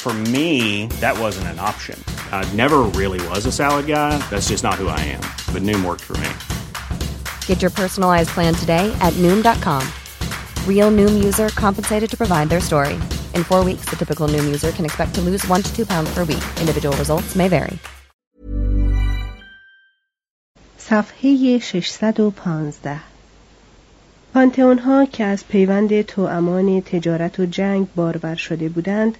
For me, that wasn't an option. I never really was a salad guy. That's just not who I am. But Noom worked for me. Get your personalized plan today at Noom.com. Real Noom user compensated to provide their story. In four weeks, the typical Noom user can expect to lose one to two pounds per week. Individual results may vary. صفحه 615 پانتئون ها که از پیوند توامان تجارت و جنگ بارور شده بودند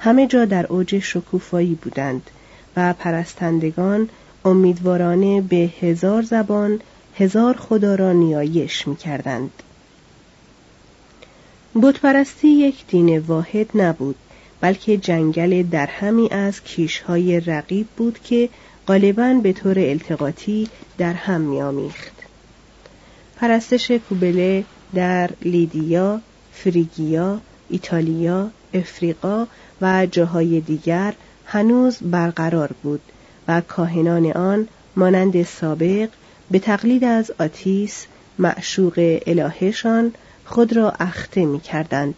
همه جا در اوج شکوفایی بودند و پرستندگان امیدوارانه به هزار زبان هزار خدا را نیایش می کردند. بتپرستی یک دین واحد نبود بلکه جنگل درهمی از کیشهای رقیب بود که غالبا به طور التقاطی در هم میآمیخت. پرستش کوبله در لیدیا، فریگیا، ایتالیا، افریقا و جاهای دیگر هنوز برقرار بود و کاهنان آن مانند سابق به تقلید از آتیس معشوق الهشان خود را اخته می کردند.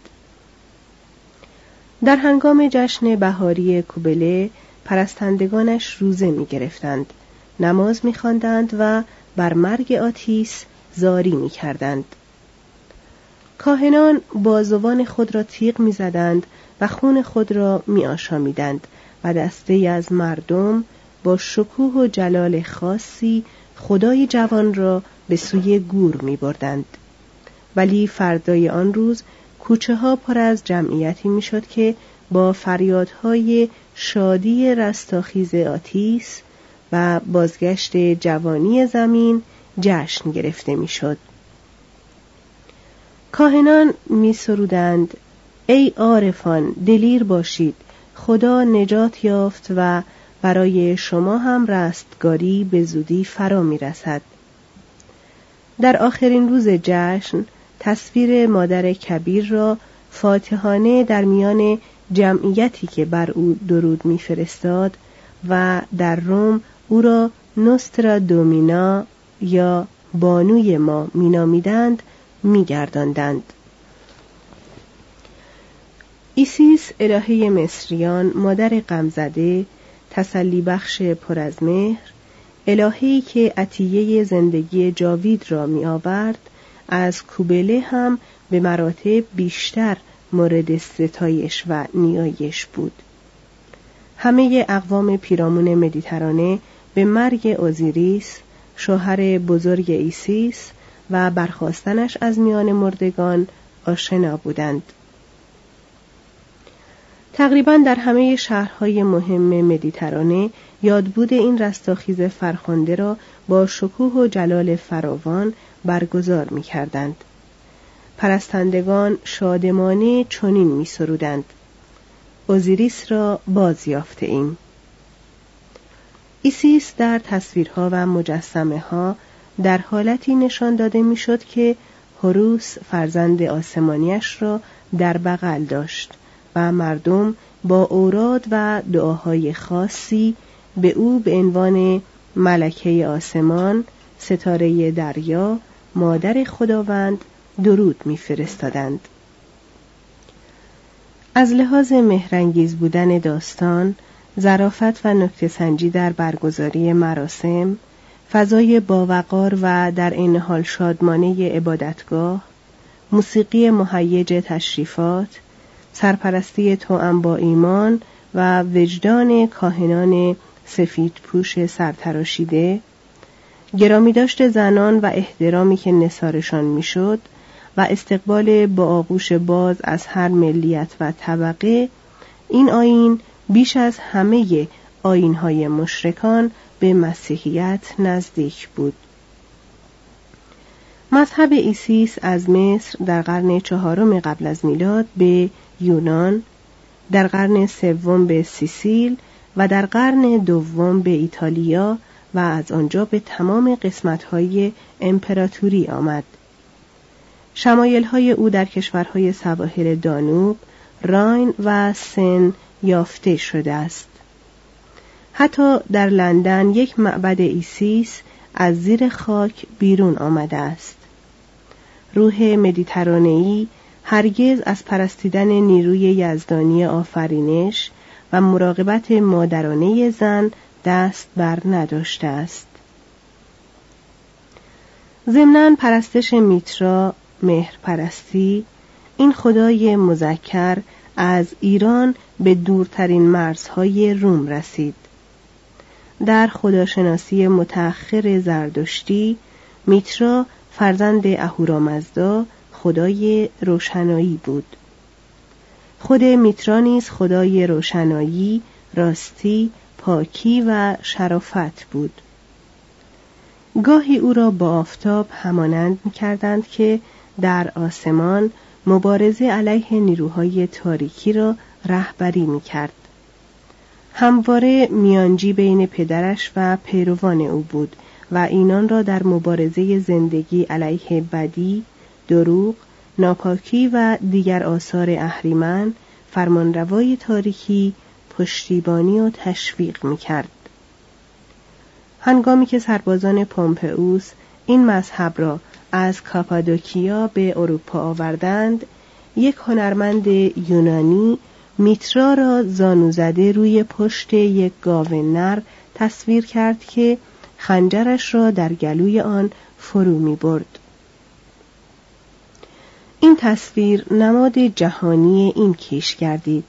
در هنگام جشن بهاری کوبله پرستندگانش روزه می گرفتند. نماز می خواندند و بر مرگ آتیس زاری می کردند. کاهنان بازوان خود را تیغ می زدند خون خود را می آشامیدند و دسته از مردم با شکوه و جلال خاصی خدای جوان را به سوی گور می بردند. ولی فردای آن روز کوچه ها پر از جمعیتی می شد که با فریادهای شادی رستاخیز آتیس و بازگشت جوانی زمین جشن گرفته می شد. کاهنان می سرودند ای عارفان دلیر باشید خدا نجات یافت و برای شما هم رستگاری به زودی فرا می رسد. در آخرین روز جشن تصویر مادر کبیر را فاتحانه در میان جمعیتی که بر او درود میفرستاد و در روم او را Nostra Domina یا بانوی ما مینامیدند میگرداندند ایسیس الهه مصریان مادر غمزده تسلی بخش پر از مهر الهه‌ای که عطیه زندگی جاوید را می آورد از کوبله هم به مراتب بیشتر مورد ستایش و نیایش بود. همه اقوام پیرامون مدیترانه به مرگ اوزیریس شوهر بزرگ ایسیس و برخاستنش از میان مردگان آشنا بودند. تقریبا در همه شهرهای مهم مدیترانه یادبود این رستاخیز فرخنده را با شکوه و جلال فراوان برگزار می کردند. پرستندگان شادمانه چنین می سرودند. اوزیریس را باز یافته ایم. ایسیس در تصویرها و مجسمه ها در حالتی نشان داده می‌شد که هروس فرزند آسمانیش را در بغل داشت و مردم با اوراد و دعاهای خاصی به او به عنوان ملکه آسمان، ستاره دریا، مادر خداوند درود میفرستادند. از لحاظ مهرنگیز بودن داستان، ظرافت و نکته در برگزاری مراسم، فضای باوقار و در این حال شادمانه عبادتگاه، موسیقی مهیج تشریفات، سرپرستی توأم با ایمان و وجدان کاهنان سفید پوش سرتراشیده، گرامی داشت زنان و احترامی که نصارشان می‌شد و استقبال با آغوش باز از هر ملیت و طبقه این آین بیش از همه آینهای مشرکان به مسیحیت نزدیک بود. مذهب ایسیس از مصر در قرن چهارم قبل از میلاد به یونان، در قرن سوم به سیسیل و در قرن دوم به ایتالیا و از آنجا به تمام قسمتهای امپراتوری آمد. شمایل های او در کشورهای سواحل دانوب، راین و سن یافته شده است. حتی در لندن یک معبد ایسیس از زیر خاک بیرون آمده است. روح مدیترانه‌ای هرگز از پرستیدن نیروی یزدانی آفرینش و مراقبت مادرانه زن دست بر نداشته است. ضمناً پرستش میترا مهر پرستی این خدای مذکر از ایران به دورترین مرزهای روم رسید. در خداشناسی متأخر زردشتی میترا فرزند اهورامزدا خدای روشنایی بود. خود میترا نیز خدای روشنایی، راستی، پاکی و شرافت بود. گاهی او را با آفتاب همانند می کردند که در آسمان مبارزه علیه نیروهای تاریکی را رهبری می کرد. همواره میانجی بین پدرش و پیروان او بود و اینان را در مبارزه زندگی علیه بدی، دروغ، ناپاکی و دیگر آثار اهریمن فرمانروای تاریکی پشتیبانی و تشویق می کرد. هنگامی که سربازان پومپئوس این مذهب را از کاپادوکیا به اروپا آوردند یک هنرمند یونانی میترا را زانو زده روی پشت یک گاو نر تصویر کرد که خنجرش را در گلوی آن فرو می برد. این تصویر نماد جهانی این کیش گردید.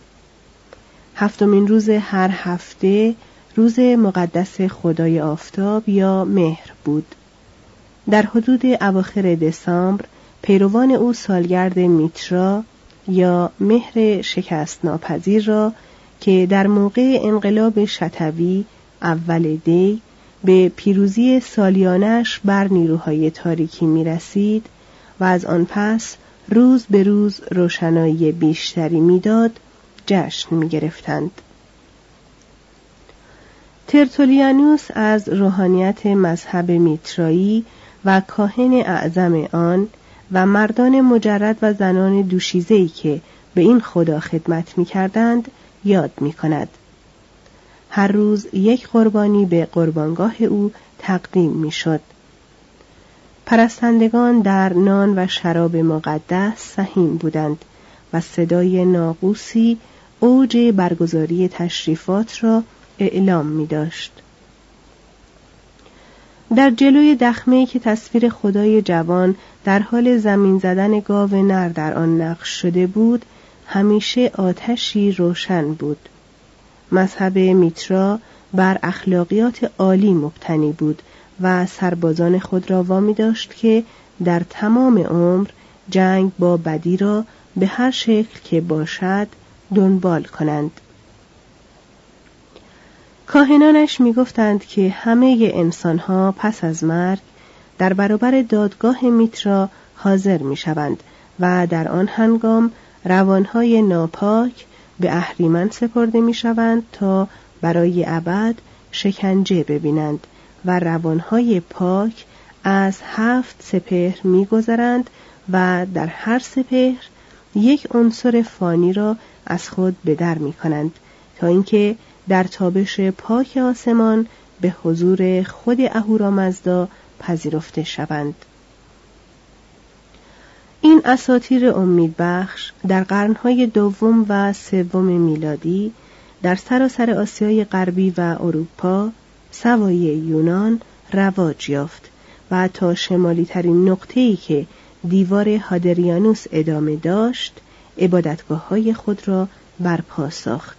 هفتمین روز هر هفته روز مقدس خدای آفتاب یا مهر بود. در حدود اواخر دسامبر پیروان او سالگرد میترا یا مهر شکست ناپذیر را که در موقع انقلاب شتوی اول دی به پیروزی سالیانش بر نیروهای تاریکی می رسید و از آن پس روز به روز روشنایی بیشتری می‌داد جشن می گرفتند. ترتولیانوس از روحانیت مذهب میترایی و کاهن اعظم آن و مردان مجرد و زنان دوشیزهی که به این خدا خدمت می کردند یاد می کند. هر روز یک قربانی به قربانگاه او تقدیم می شد. پرستندگان در نان و شراب مقدس سهیم بودند و صدای ناقوسی اوج برگزاری تشریفات را اعلام می داشت. در جلوی دخمه که تصویر خدای جوان در حال زمین زدن گاو نر در آن نقش شده بود همیشه آتشی روشن بود مذهب میترا بر اخلاقیات عالی مبتنی بود و سربازان خود را وامی داشت که در تمام عمر جنگ با بدی را به هر شکل که باشد دنبال کنند. کاهنانش می‌گفتند که همه انسانها پس از مرگ در برابر دادگاه میترا حاضر می‌شوند و در آن هنگام روانهای ناپاک به اهریمن سپرده می شوند تا برای ابد شکنجه ببینند. و روانهای پاک از هفت سپهر میگذرند و در هر سپهر یک عنصر فانی را از خود به در می کنند تا اینکه در تابش پاک آسمان به حضور خود اهورامزدا پذیرفته شوند. این اساتیر امیدبخش در قرنهای دوم و سوم میلادی در سراسر آسیای غربی و اروپا سوای یونان رواج یافت و تا شمالی ترین نقطه ای که دیوار هادریانوس ادامه داشت عبادتگاه های خود را برپا ساخت.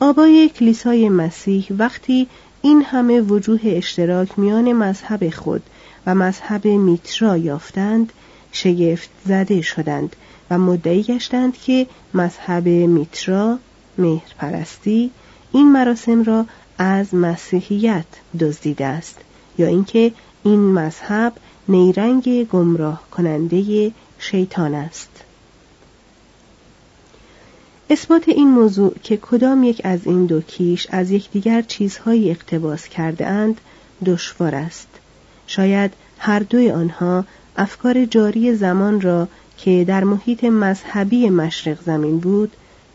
آبای کلیسای مسیح وقتی این همه وجوه اشتراک میان مذهب خود و مذهب میترا یافتند شگفت زده شدند و مدعی گشتند که مذهب میترا مهرپرستی این مراسم را از مسیحیت دزدیده است یا اینکه این مذهب نیرنگ گمراه کننده شیطان است. اثبات این موضوع که کدام یک از این دو کیش از یکدیگر چیزهایی اقتباس کرده اند دشوار است. شاید هر دوی آنها افکار جاری زمان را که در محیط مذهبی مشرق زمین بود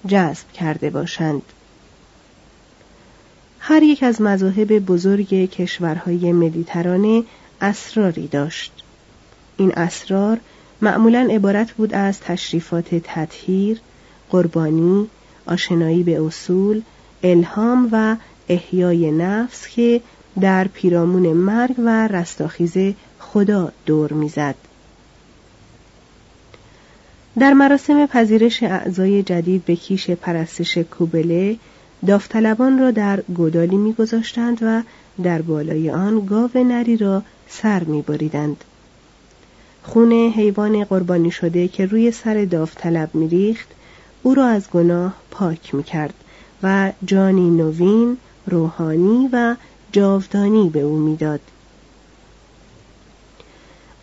جذب کرده باشند. هر یک از مذاهب بزرگ کشورهای مدیترانه اسراری داشت این اسرار معمولا عبارت بود از تشریفات تطهیر قربانی آشنایی به اصول الهام و احیای نفس که در پیرامون مرگ و رستاخیز خدا دور می‌زد. در مراسم پذیرش اعضای جدید به کیش پرستش کوبله داوطلبان را در گودالی میگذاشتند و در بالای آن گاو نری را سر میبریدند. خون حیوان قربانی شده که روی سر داوطلب میریخت او را از گناه پاک می‌کرد و جانی نوین روحانی و جاودانی به او می‌داد.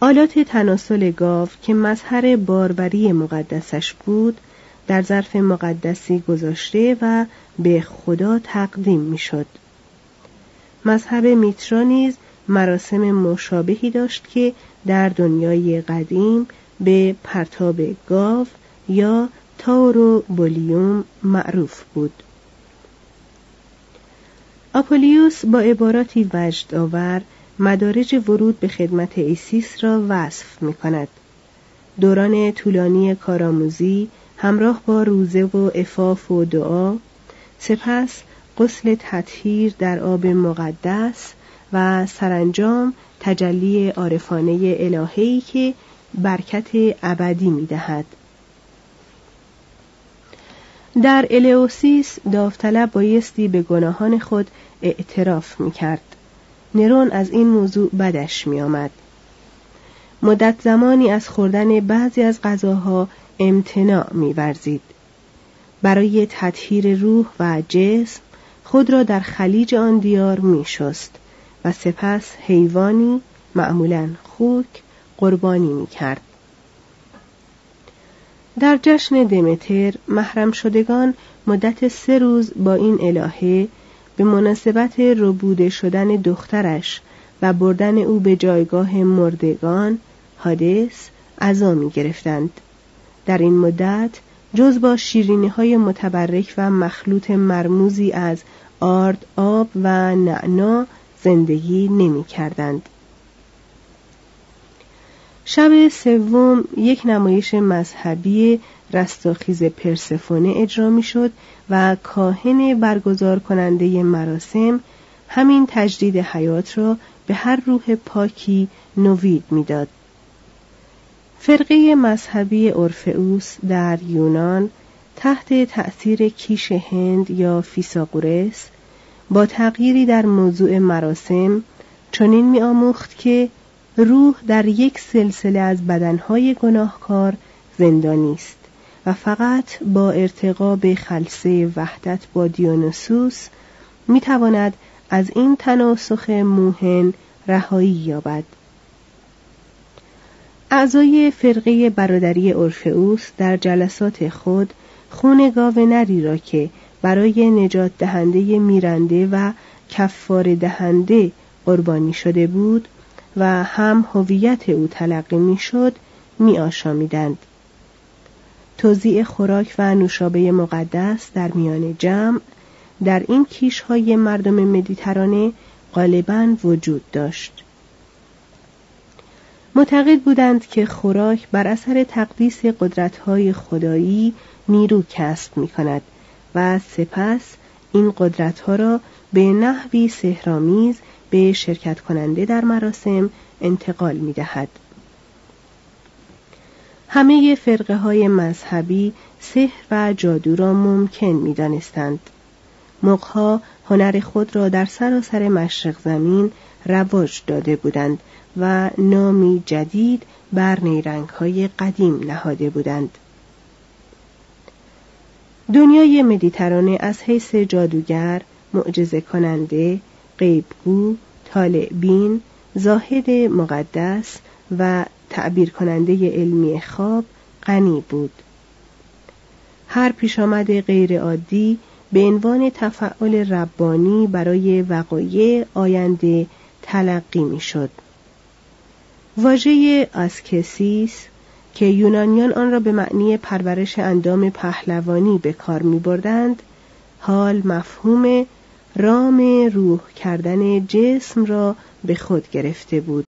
آلات تناسل گاو که مظهر باربری مقدسش بود در ظرف مقدسی گذاشته و به خدا تقدیم می‌شد. مذهب میترا نیز مراسم مشابهی داشت که در دنیای قدیم به پرتاب گاو یا taurobolium معروف بود. آپولیوس با عباراتی وجد آور مدارج ورود به خدمت ایسیس را وصف می کند. دوران طولانی کارآموزی همراه با روزه و عفاف و دعا سپس غسل تطهیر در آب مقدس و سرانجام تجلی عارفانه الههی که برکت ابدی می دهد. در الیوسیس داوطلب بایستی به گناهان خود اعتراف می کرد. نرون از این موضوع بدش می آمد. مدت زمانی از خوردن بعضی از غذاها امتناع میورزید برای تطهیر روح و جسم خود را در خلیج آن دیار میشست و سپس حیوانی معمولا خوک قربانی می‌کرد در جشن دمتر محرم شدگان مدت سه روز با این الهه به مناسبت ربوده شدن دخترش و بردن او به جایگاه مردگان حادث عزا می گرفتند. در این مدت جز با شیرینی های متبرک و مخلوط مرموزی از آرد آب و نعنا زندگی نمی کردند. شب سوم یک نمایش مذهبی رستاخیز پرسفونه اجرا می شد و کاهن برگزار کننده مراسم همین تجدید حیات را به هر روح پاکی نوید می‌داد. فرقه مذهبی اورفئوس در یونان تحت تأثیر کیش هند یا فیساغورس با تغییری در موضوع مراسم چنین می آموخت که روح در یک سلسله از بدنهای گناهکار زندانی است و فقط با ارتقا به خلصه وحدت با دیونوسوس می تواند از این تناسخ موهن رهایی یابد. اعضای فرقه برادری اورفئوس در جلسات خود خون گاو نری را که برای نجات دهنده میرنده و کفار دهنده قربانی شده بود و هم هویت او تلقی می‌شد می آشامیدند. توزیع خوراک و نوشابه مقدس در میان جمع در این کیش های مردم مدیترانه غالبا وجود داشت. معتقد بودند که خوراک بر اثر تقدیس قدرت‌های خدایی نیرو کسب می کند و سپس این قدرت‌ها را به نحوی سهرامیز به شرکت کننده در مراسم انتقال می دهد. همه فرقه های مذهبی سحر و جادو را ممکن می دانستند. مقها هنر خود را در سراسر مشرق زمین رواج داده بودند و نامی جدید بر نیرنگ های قدیم نهاده بودند. دنیای مدیترانه از حیث جادوگر، معجزه کننده، غیبگو، طالع بین، زاهد مقدس و تعبیر کننده علمی خواب غنی بود. هر پیشامد غیر عادی به عنوان تفعال ربانی برای وقایع آینده تلقی می‌شد. واژه آسکسیس که یونانیان آن را به معنی پرورش اندام پهلوانی به کار می بردند، حال مفهوم رام روح کردن جسم را به خود گرفته بود.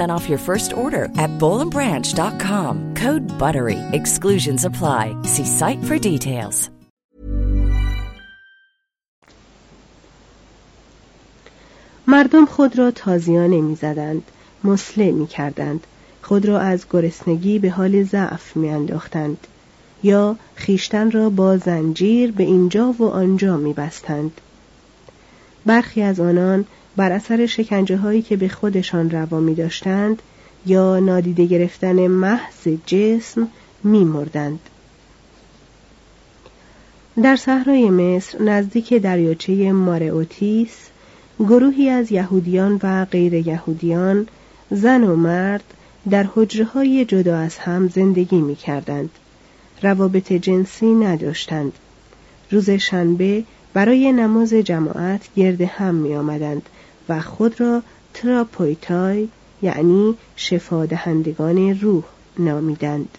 off your first order at bowlandbranch.com. Code BUTTERY. Exclusions apply. See site for details. مردم خود را تازیانه می‌زدند مسله می کردند خود را از گرسنگی به حال ضعف می انداختند. یا خیشتن را با زنجیر به اینجا و آنجا می بستند. برخی از آنان بر اثر شکنجه هایی که به خودشان روا می داشتند یا نادیده گرفتن محض جسم می مردند. در صحرای مصر نزدیک دریاچه مارئوتیس گروهی از یهودیان و غیر یهودیان زن و مرد در حجره های جدا از هم زندگی می کردند. روابط جنسی نداشتند. روز شنبه برای نماز جماعت گرد هم می آمدند و خود را تراپویتای یعنی شفا دهندگان روح نامیدند.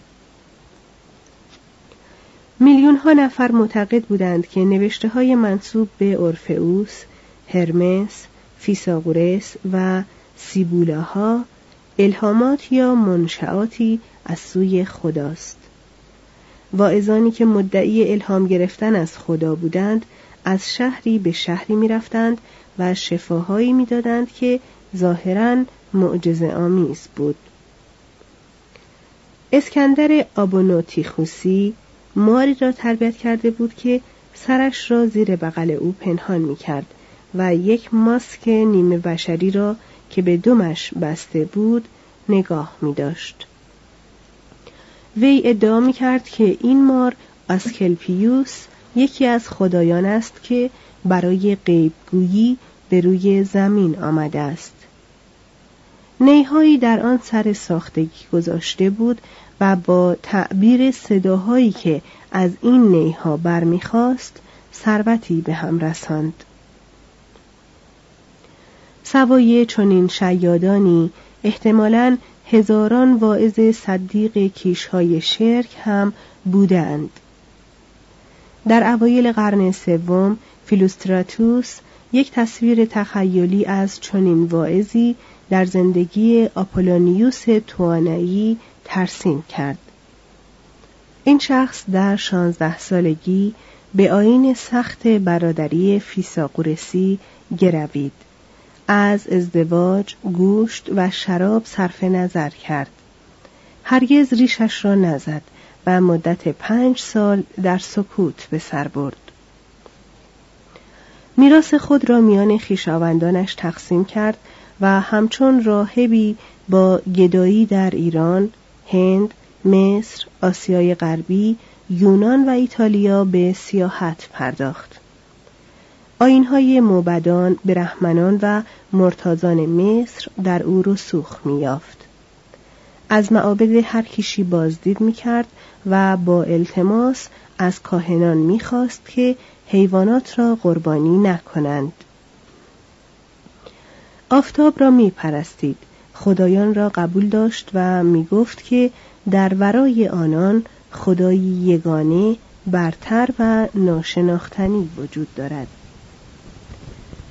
میلیون ها نفر معتقد بودند که نوشته های منصوب به اورفئوس، هرمس، فیساغورس و سیبولاها الهامات یا منشعاتی از سوی خداست. واعظانی که مدعی الهام گرفتن از خدا بودند از شهری به شهری می‌رفتند و شفاهایی می‌دادند که ظاهرا معجزه آمیز بود. اسکندر آبونوتیخوسی ماری را تربیت کرده بود که سرش را زیر بغل او پنهان می کرد و یک ماسک نیمه بشری را که به دمش بسته بود نگاه می داشت. وی ادعا می کرد که این مار آسکلپیوس یکی از خدایان است که برای غیبگویی به روی زمین آمده است. نیهایی در آن سر ساختگی گذاشته بود و با تعبیر صداهایی که از این نیها برمیخواست ثروتی به هم رساند. سوای چنین شیادانی احتمالا هزاران واعظ صدیق کیشهای شرک هم بودند. در اوایل قرن سوم فیلوستراتوس یک تصویر تخیلی از چنین واعظی در زندگی آپولونیوس توانایی ترسیم کرد. این شخص در شانزده سالگی به آین سخت برادری فیساقورسی گروید. از ازدواج گوشت و شراب صرف نظر کرد. هرگز ریشش را نزد. و مدت پنج سال در سکوت به سر برد میراث خود را میان خیشاوندانش تقسیم کرد و همچون راهبی با گدایی در ایران، هند، مصر، آسیای غربی، یونان و ایتالیا به سیاحت پرداخت. آینهای موبدان، برهمنان و مرتازان مصر در او رسوخ میافت. از معابد هر کیشی بازدید می‌کرد و با التماس از کاهنان می‌خواست که حیوانات را قربانی نکنند. آفتاب را می پرستید. خدایان را قبول داشت و می گفت که در ورای آنان خدایی یگانه برتر و ناشناختنی وجود دارد.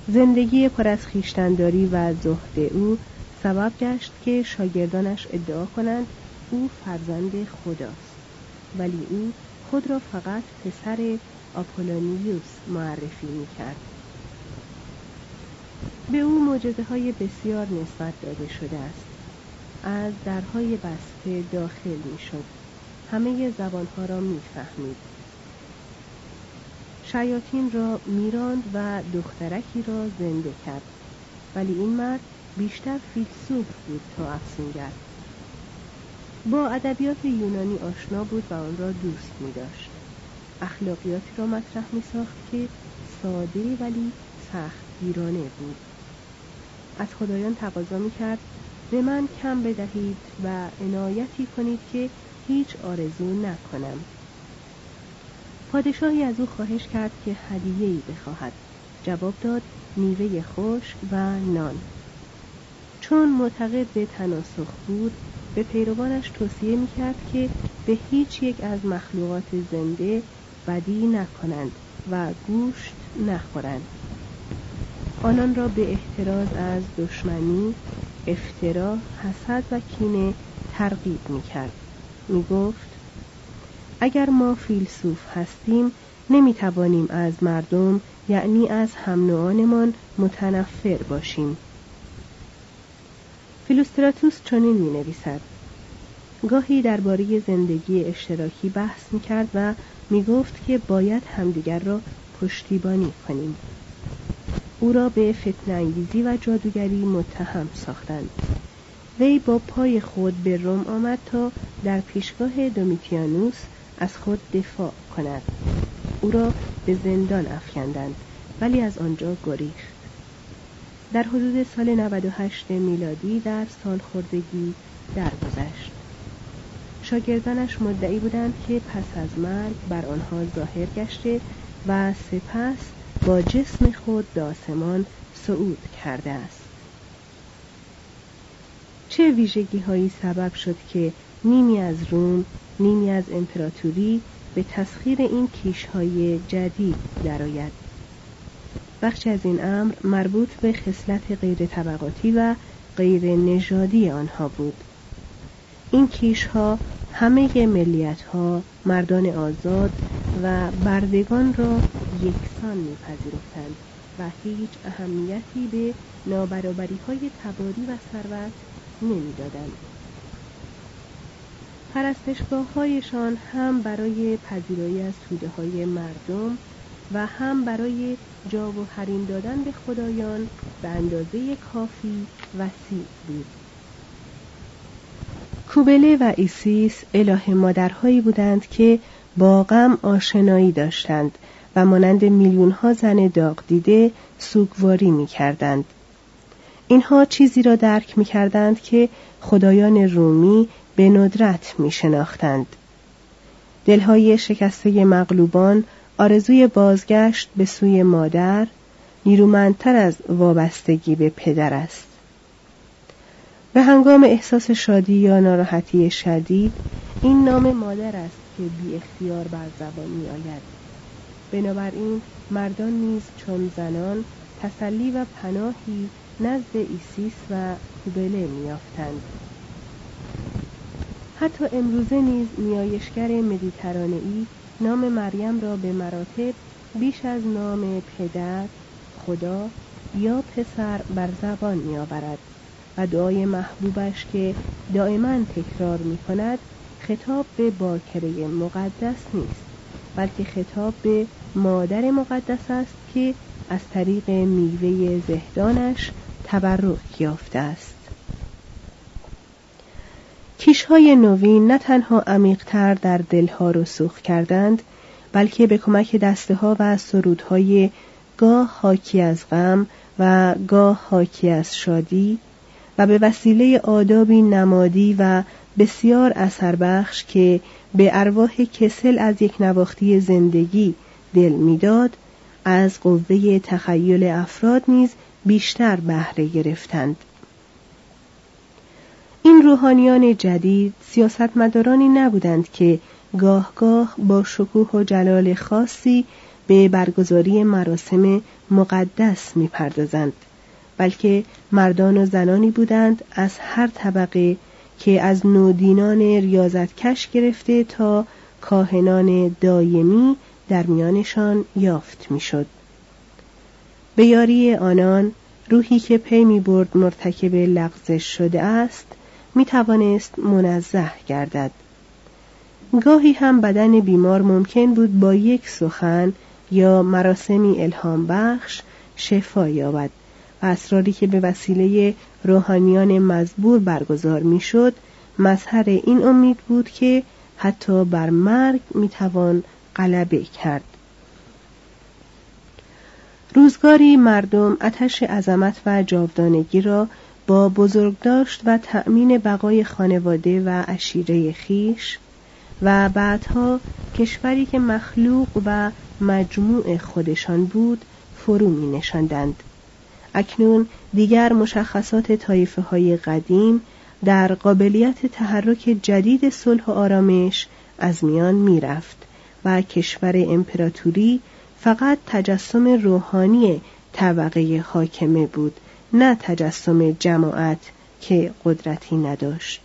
زندگی پر از خیشتنداری و زهد او سبب گشت که شاگردانش ادعا کنند او فرزند خداست. ولی او خود را فقط پسر آپولونیوس معرفی می کرد. به او معجزه های بسیار نسبت داده شده است. از درهای بسته داخل می شد همه زبانها را می فهمید شیاطین را میراند و دخترکی را زنده کرد. ولی این مرد بیشتر فیلسوف بود تا افسونگر با ادبیات یونانی آشنا بود و آن را دوست می داشت. اخلاقیاتی را مطرح می ساخت که ساده ولی سخت گیرانه بود. از خدایان تقاضا می کرد به من کم بدهید و عنایتی کنید که هیچ آرزو نکنم. پادشاهی از او خواهش کرد که ای بخواهد. جواب داد میوه خشک و نان. چون معتقد به تناسخ بود به پیروانش توصیه می‌کرد که به هیچ یک از مخلوقات زنده بدی نکنند و گوشت نخورند. آنان را به احتراز از دشمنی افترا حسد و کینه ترغیب می‌کرد. می‌گفت اگر ما فیلسوف هستیم نمی‌توانیم از مردم یعنی از هم متنفر باشیم. فیلوستراتوس چنین می نویسد گاهی درباره زندگی اشتراکی بحث می کرد و می گفت که باید همدیگر را پشتیبانی کنیم. او را به فتنانگیزی و جادوگری متهم ساختند. وی با پای خود به روم آمد تا در پیشگاه دومیتیانوس از خود دفاع کند. او را به زندان افکندند ولی از آنجا گریخت. در حدود سال 98 میلادی در سالخوردگی درگذشت. شاگردانش مدعی بودند که پس از مرگ بر آنها ظاهر گشته و سپس با جسم خود داسمان صعود کرده است. چه ویژگی هایی سبب شد که نیمی از روم نیمی از امپراتوری به تسخیر این کیشهای جدید درآید؟ بخشی از این امر مربوط به خصلت غیر طبقاتی و غیر نژادی آنها بود. این کیشها همه ملیت ها مردان آزاد و بردگان را یکسان میپذیرفتند و هیچ اهمیتی به نابرابری های تباری و ثروت نمی‌دادند. پرستشگاه هایشان هم برای پذیرایی از توده های مردم و هم برای جا و حریم دادن به خدایان به اندازه کافی وسیع بود کوبله و ایسیس الهه مادرهایی بودند که با غم آشنایی داشتند و مانند میلیون ها زن داغ دیده سوگواری می کردند. اینها چیزی را درک می کردند که خدایان رومی به ندرت می شناختند. دلهای شکسته مغلوبان آرزوی بازگشت به سوی مادر نیرومندتر از وابستگی به پدر است. به هنگام احساس شادی یا ناراحتی شدید این نام مادر است که بی اختیار بر زبان می آید. بنابراین مردان نیز چون زنان تسلی و پناهی نزد ایسیس و کوبله می‌یافتند حتی امروزه نیز نیایشگر مدیترانه‌ای نام مریم را به مراتب بیش از نام پدر خدا یا پسر بر زبان میآورد و دعای محبوبش که دائما تکرار می کند خطاب به باکره مقدس نیست بلکه خطاب به مادر مقدس است که از طریق میوه زهدانش تبرک یافته است. کیشهای نوین نه تنها عمیقتر در دلها رسوخ کردند بلکه به کمک دسته ها و سرودهای گاه حاکی از غم و گاه حاکی از شادی و به وسیله آدابی نمادی و بسیار اثر بخش که به ارواح کسل از یک نواختی زندگی دل می‌داد از قوه تخیل افراد نیز بیشتر بهره گرفتند. این روحانیان جدید سیاستمدارانی نبودند که گاه گاه با شکوه و جلال خاصی به برگزاری مراسم مقدس می‌پردازند بلکه مردان و زنانی بودند از هر طبقه که از نودینان ریاضتکش گرفته تا کاهنان دایمی در میانشان یافت می‌شد. به یاری آنان روحی که پی می برد مرتکب لغزش شده است می توانست منزه گردد. گاهی هم بدن بیمار ممکن بود با یک سخن یا مراسمی الهام بخش شفا یابد و اسراری که به وسیله روحانیان مزبور برگزار می‌شد مظهر این امید بود که حتی بر مرگ می‌توان غلبه کرد روزگاری مردم اتش عظمت و جاودانگی را با بزرگداشت و تأمین بقای خانواده و عشیره خیش و بعدها کشوری که مخلوق و مجموع خودشان بود فرو می نشاندند. اکنون دیگر مشخصات طایفه های قدیم در قابلیت تحرک جدید صلح و آرامش از میان می رفت و کشور امپراتوری فقط تجسم روحانی طبقه حاکمه بود نه تجسم جماعت که قدرتی نداشت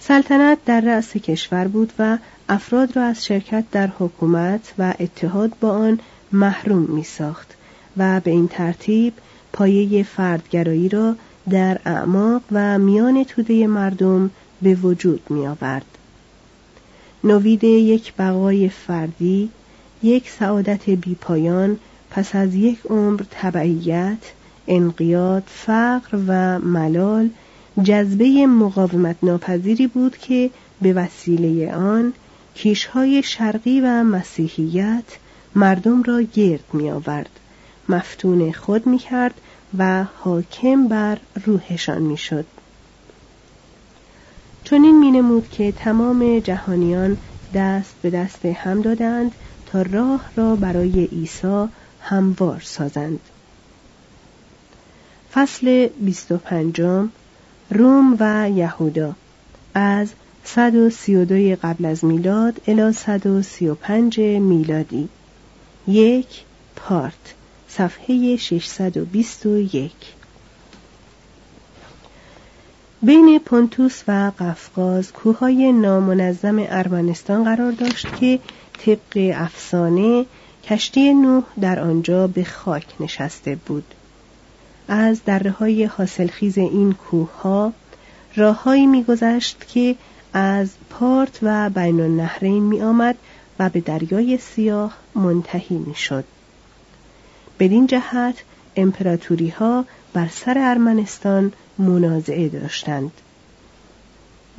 سلطنت در رأس کشور بود و افراد را از شرکت در حکومت و اتحاد با آن محروم می ساخت و به این ترتیب پایه فردگرایی را در اعماق و میان توده مردم به وجود می آورد. نوید یک بقای فردی یک سعادت بیپایان پس از یک عمر تبعیت انقیاد فقر و ملال جذبه مقاومت ناپذیری بود که به وسیله آن کیشهای شرقی و مسیحیت مردم را گرد می آورد مفتون خود می کرد و حاکم بر روحشان می شد چنین می نمود که تمام جهانیان دست به دست هم دادند تا راه را برای عیسی هموار سازند. فصل 25 روم و یهودا. از 132 قبل از میلاد الی 135 میلادی. یک پارت صفحه 621 بین پونتوس و قفقاز کوههای نامنظم ارمنستان قرار داشت که طبق افسانه کشتی نوح در آنجا به خاک نشسته بود از دره های حاصلخیز این کوه ها راههایی میگذشت که از پارت و بین النهرین می آمد و به دریای سیاه منتهی می شد. بدین جهت امپراتوری ها بر سر ارمنستان منازعه داشتند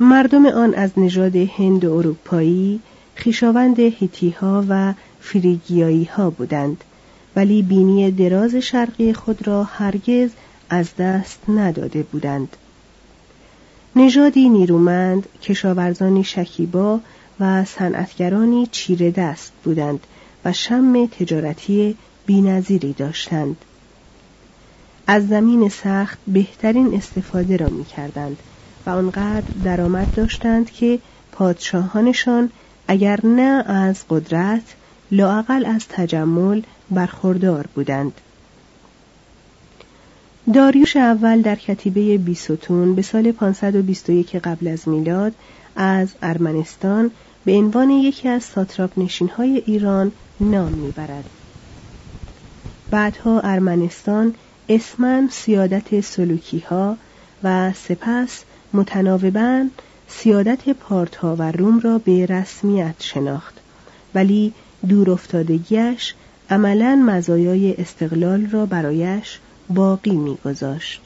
مردم آن از نژاد هند و اروپایی خیشاوند هیتیها و فریگیایی ها بودند ولی بینی دراز شرقی خود را هرگز از دست نداده بودند. نژادی نیرومند کشاورزانی شکیبا و صنعتگرانی چیره دست بودند و شم تجارتی بینظیری داشتند. از زمین سخت بهترین استفاده را می کردند و آنقدر درآمد داشتند که پادشاهانشان اگر نه از قدرت لاعقل از تجمل برخوردار بودند داریوش اول در کتیبه بیستون به سال 521 قبل از میلاد از ارمنستان به عنوان یکی از ساتراپ های ایران نام می‌برد. بعدها ارمنستان اسمن سیادت سلوکی ها و سپس متناوبا سیادت پارتها و روم را به رسمیت شناخت ولی دور افتادگیش عملا مزایای استقلال را برایش باقی میگذاشت.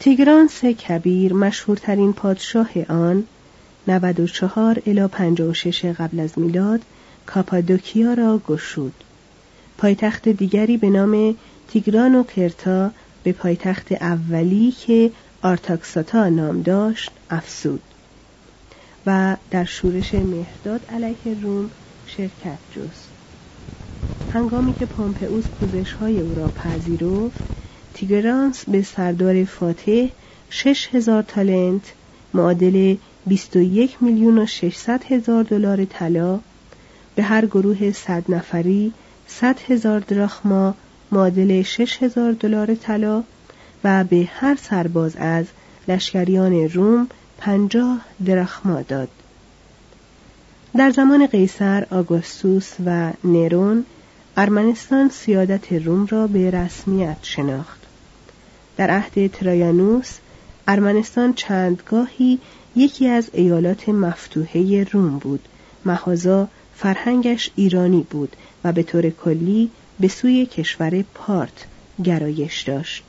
تیگرانس کبیر مشهورترین پادشاه آن 94 الی 56 قبل از میلاد کاپادوکیا را گشود. پایتخت دیگری به نام تیگرانوکرتا به پایتخت اولی که آرتاکساتا نام داشت افزود و در شورش مهرداد علیه روم شرکت جست. هنگامی که پامپئوس پوزش های او را پذیرفت تیگرانس به سردار فاتح شش هزار تالنت معادل 21 میلیون و 600 هزار دلار طلا به هر گروه صد نفری 100 هزار دراخما معادل 6 هزار دلار طلا و به هر سرباز از لشکریان روم پنجاه درخما داد. در زمان قیصر آگوستوس و نرون ارمنستان سیادت روم را به رسمیت شناخت. در عهد ترایانوس ارمنستان چندگاهی یکی از ایالات مفتوحه روم بود محازا فرهنگش ایرانی بود و به طور کلی به سوی کشور پارت گرایش داشت